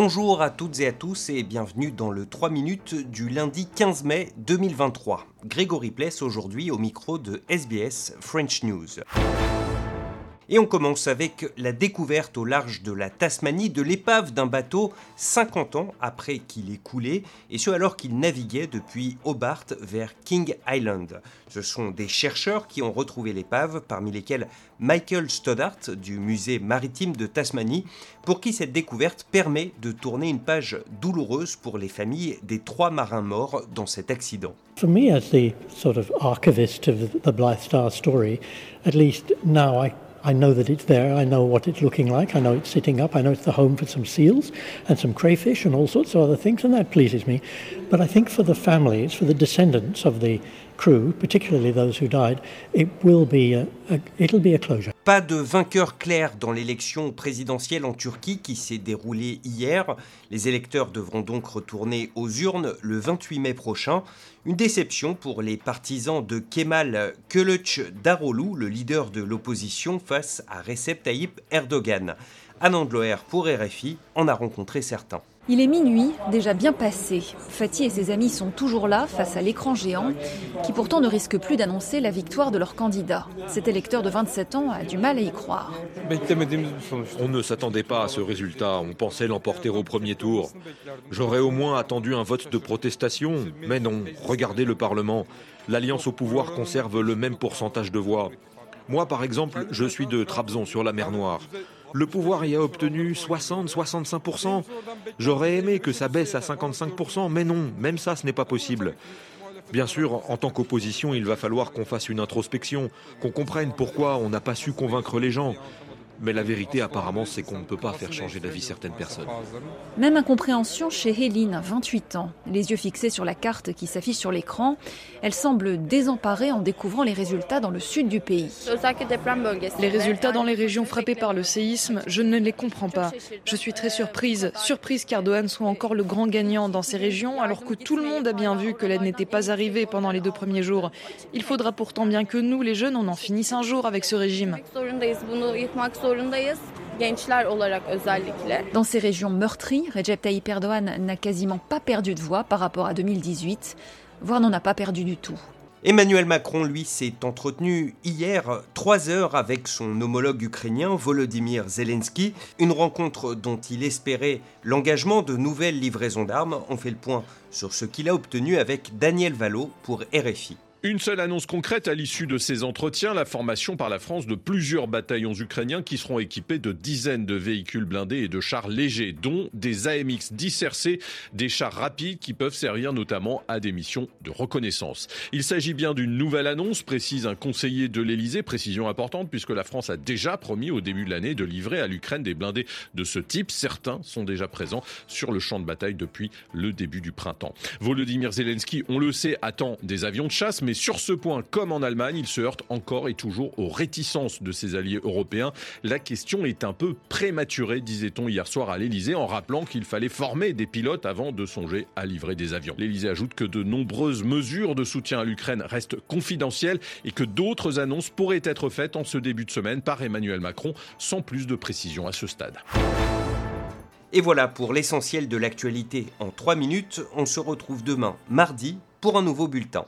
Bonjour à toutes et à tous et bienvenue dans le 3 minutes du lundi 15 mai 2023. Grégory Pless aujourd'hui au micro de SBS French News. Et on commence avec la découverte au large de la Tasmanie de l'épave d'un bateau 50 ans après qu'il ait coulé, et ce alors qu'il naviguait depuis Hobart vers King Island. Ce sont des chercheurs qui ont retrouvé l'épave, parmi lesquels Michael Stoddart du musée maritime de Tasmanie, pour qui cette découverte permet de tourner une page douloureuse pour les familles des trois marins morts dans cet accident. For me, as the sort of archivist of the Star story, at least now I I know that it's there. I know what it's looking like. I know it's sitting up. I know it's the home for some seals and some crayfish and all sorts of other things, and that pleases me. But I think for the families, for the descendants of the crew, particularly those who died, it will be a, closure. Pas de vainqueur clair dans l'élection présidentielle en Turquie qui s'est déroulée hier. Les électeurs devront donc retourner aux urnes le 28 mai prochain. Une déception pour les partisans de Kemal Kılıçdaroğlu, le leader de l'opposition face à Recep Tayyip Erdogan. Anand Loer pour RFI en a rencontré certains. Il est minuit, déjà bien passé. Fatih et ses amis sont toujours là, face à l'écran géant, qui pourtant ne risque plus d'annoncer la victoire de leur candidat. Cet électeur de 27 ans a du mal à y croire. On ne s'attendait pas à ce résultat, on pensait l'emporter au premier tour. J'aurais au moins attendu un vote de protestation, mais non, regardez le Parlement. L'alliance au pouvoir conserve le même pourcentage de voix. Moi, par exemple, je suis de Trabzon sur la mer Noire. Le pouvoir y a obtenu 60-65%. J'aurais aimé que ça baisse à 55%, mais non, même ça, ce n'est pas possible. Bien sûr, en tant qu'opposition, il va falloir qu'on fasse une introspection, qu'on comprenne pourquoi on n'a pas su convaincre les gens. Mais la vérité, apparemment, c'est qu'on ne peut pas faire changer d'avis certaines personnes. Même incompréhension chez Hélène, 28 ans. Les yeux fixés sur la carte qui s'affiche sur l'écran, elle semble désemparée en découvrant les résultats dans le sud du pays. Les résultats dans les régions frappées par le séisme, je ne les comprends pas. Je suis très surprise, surprise qu'Erdogan soit encore le grand gagnant dans ces régions, alors que tout le monde a bien vu que l'aide n'était pas arrivée pendant les deux premiers jours. Il faudra pourtant bien que nous, les jeunes, on en finisse un jour avec ce régime. Dans ces régions meurtries, Recep Tayyip Erdogan n'a quasiment pas perdu de voix par rapport à 2018, voire n'en a pas perdu du tout. Emmanuel Macron, lui, s'est entretenu hier trois heures avec son homologue ukrainien Volodymyr Zelensky, une rencontre dont il espérait l'engagement de nouvelles livraisons d'armes. On fait le point sur ce qu'il a obtenu avec Daniel Valo pour RFI. Une seule annonce concrète à l'issue de ces entretiens, la formation par la France de plusieurs bataillons ukrainiens qui seront équipés de dizaines de véhicules blindés et de chars légers, dont des AMX 10 RC, des chars rapides qui peuvent servir notamment à des missions de reconnaissance. Il s'agit bien d'une nouvelle annonce, précise un conseiller de l'Elysée, précision importante puisque la France a déjà promis au début de l'année de livrer à l'Ukraine des blindés de ce type. Certains sont déjà présents sur le champ de bataille depuis le début du printemps. Volodymyr Zelensky, on le sait, attend des avions de chasse, mais sur ce point, comme en Allemagne, il se heurte encore et toujours aux réticences de ses alliés européens. La question est un peu prématurée, disait-on hier soir à l'Elysée, en rappelant qu'il fallait former des pilotes avant de songer à livrer des avions. L'Elysée ajoute que de nombreuses mesures de soutien à l'Ukraine restent confidentielles et que d'autres annonces pourraient être faites en ce début de semaine par Emmanuel Macron, sans plus de précision à ce stade. Et voilà pour l'essentiel de l'actualité en 3 minutes. On se retrouve demain, mardi, pour un nouveau bulletin.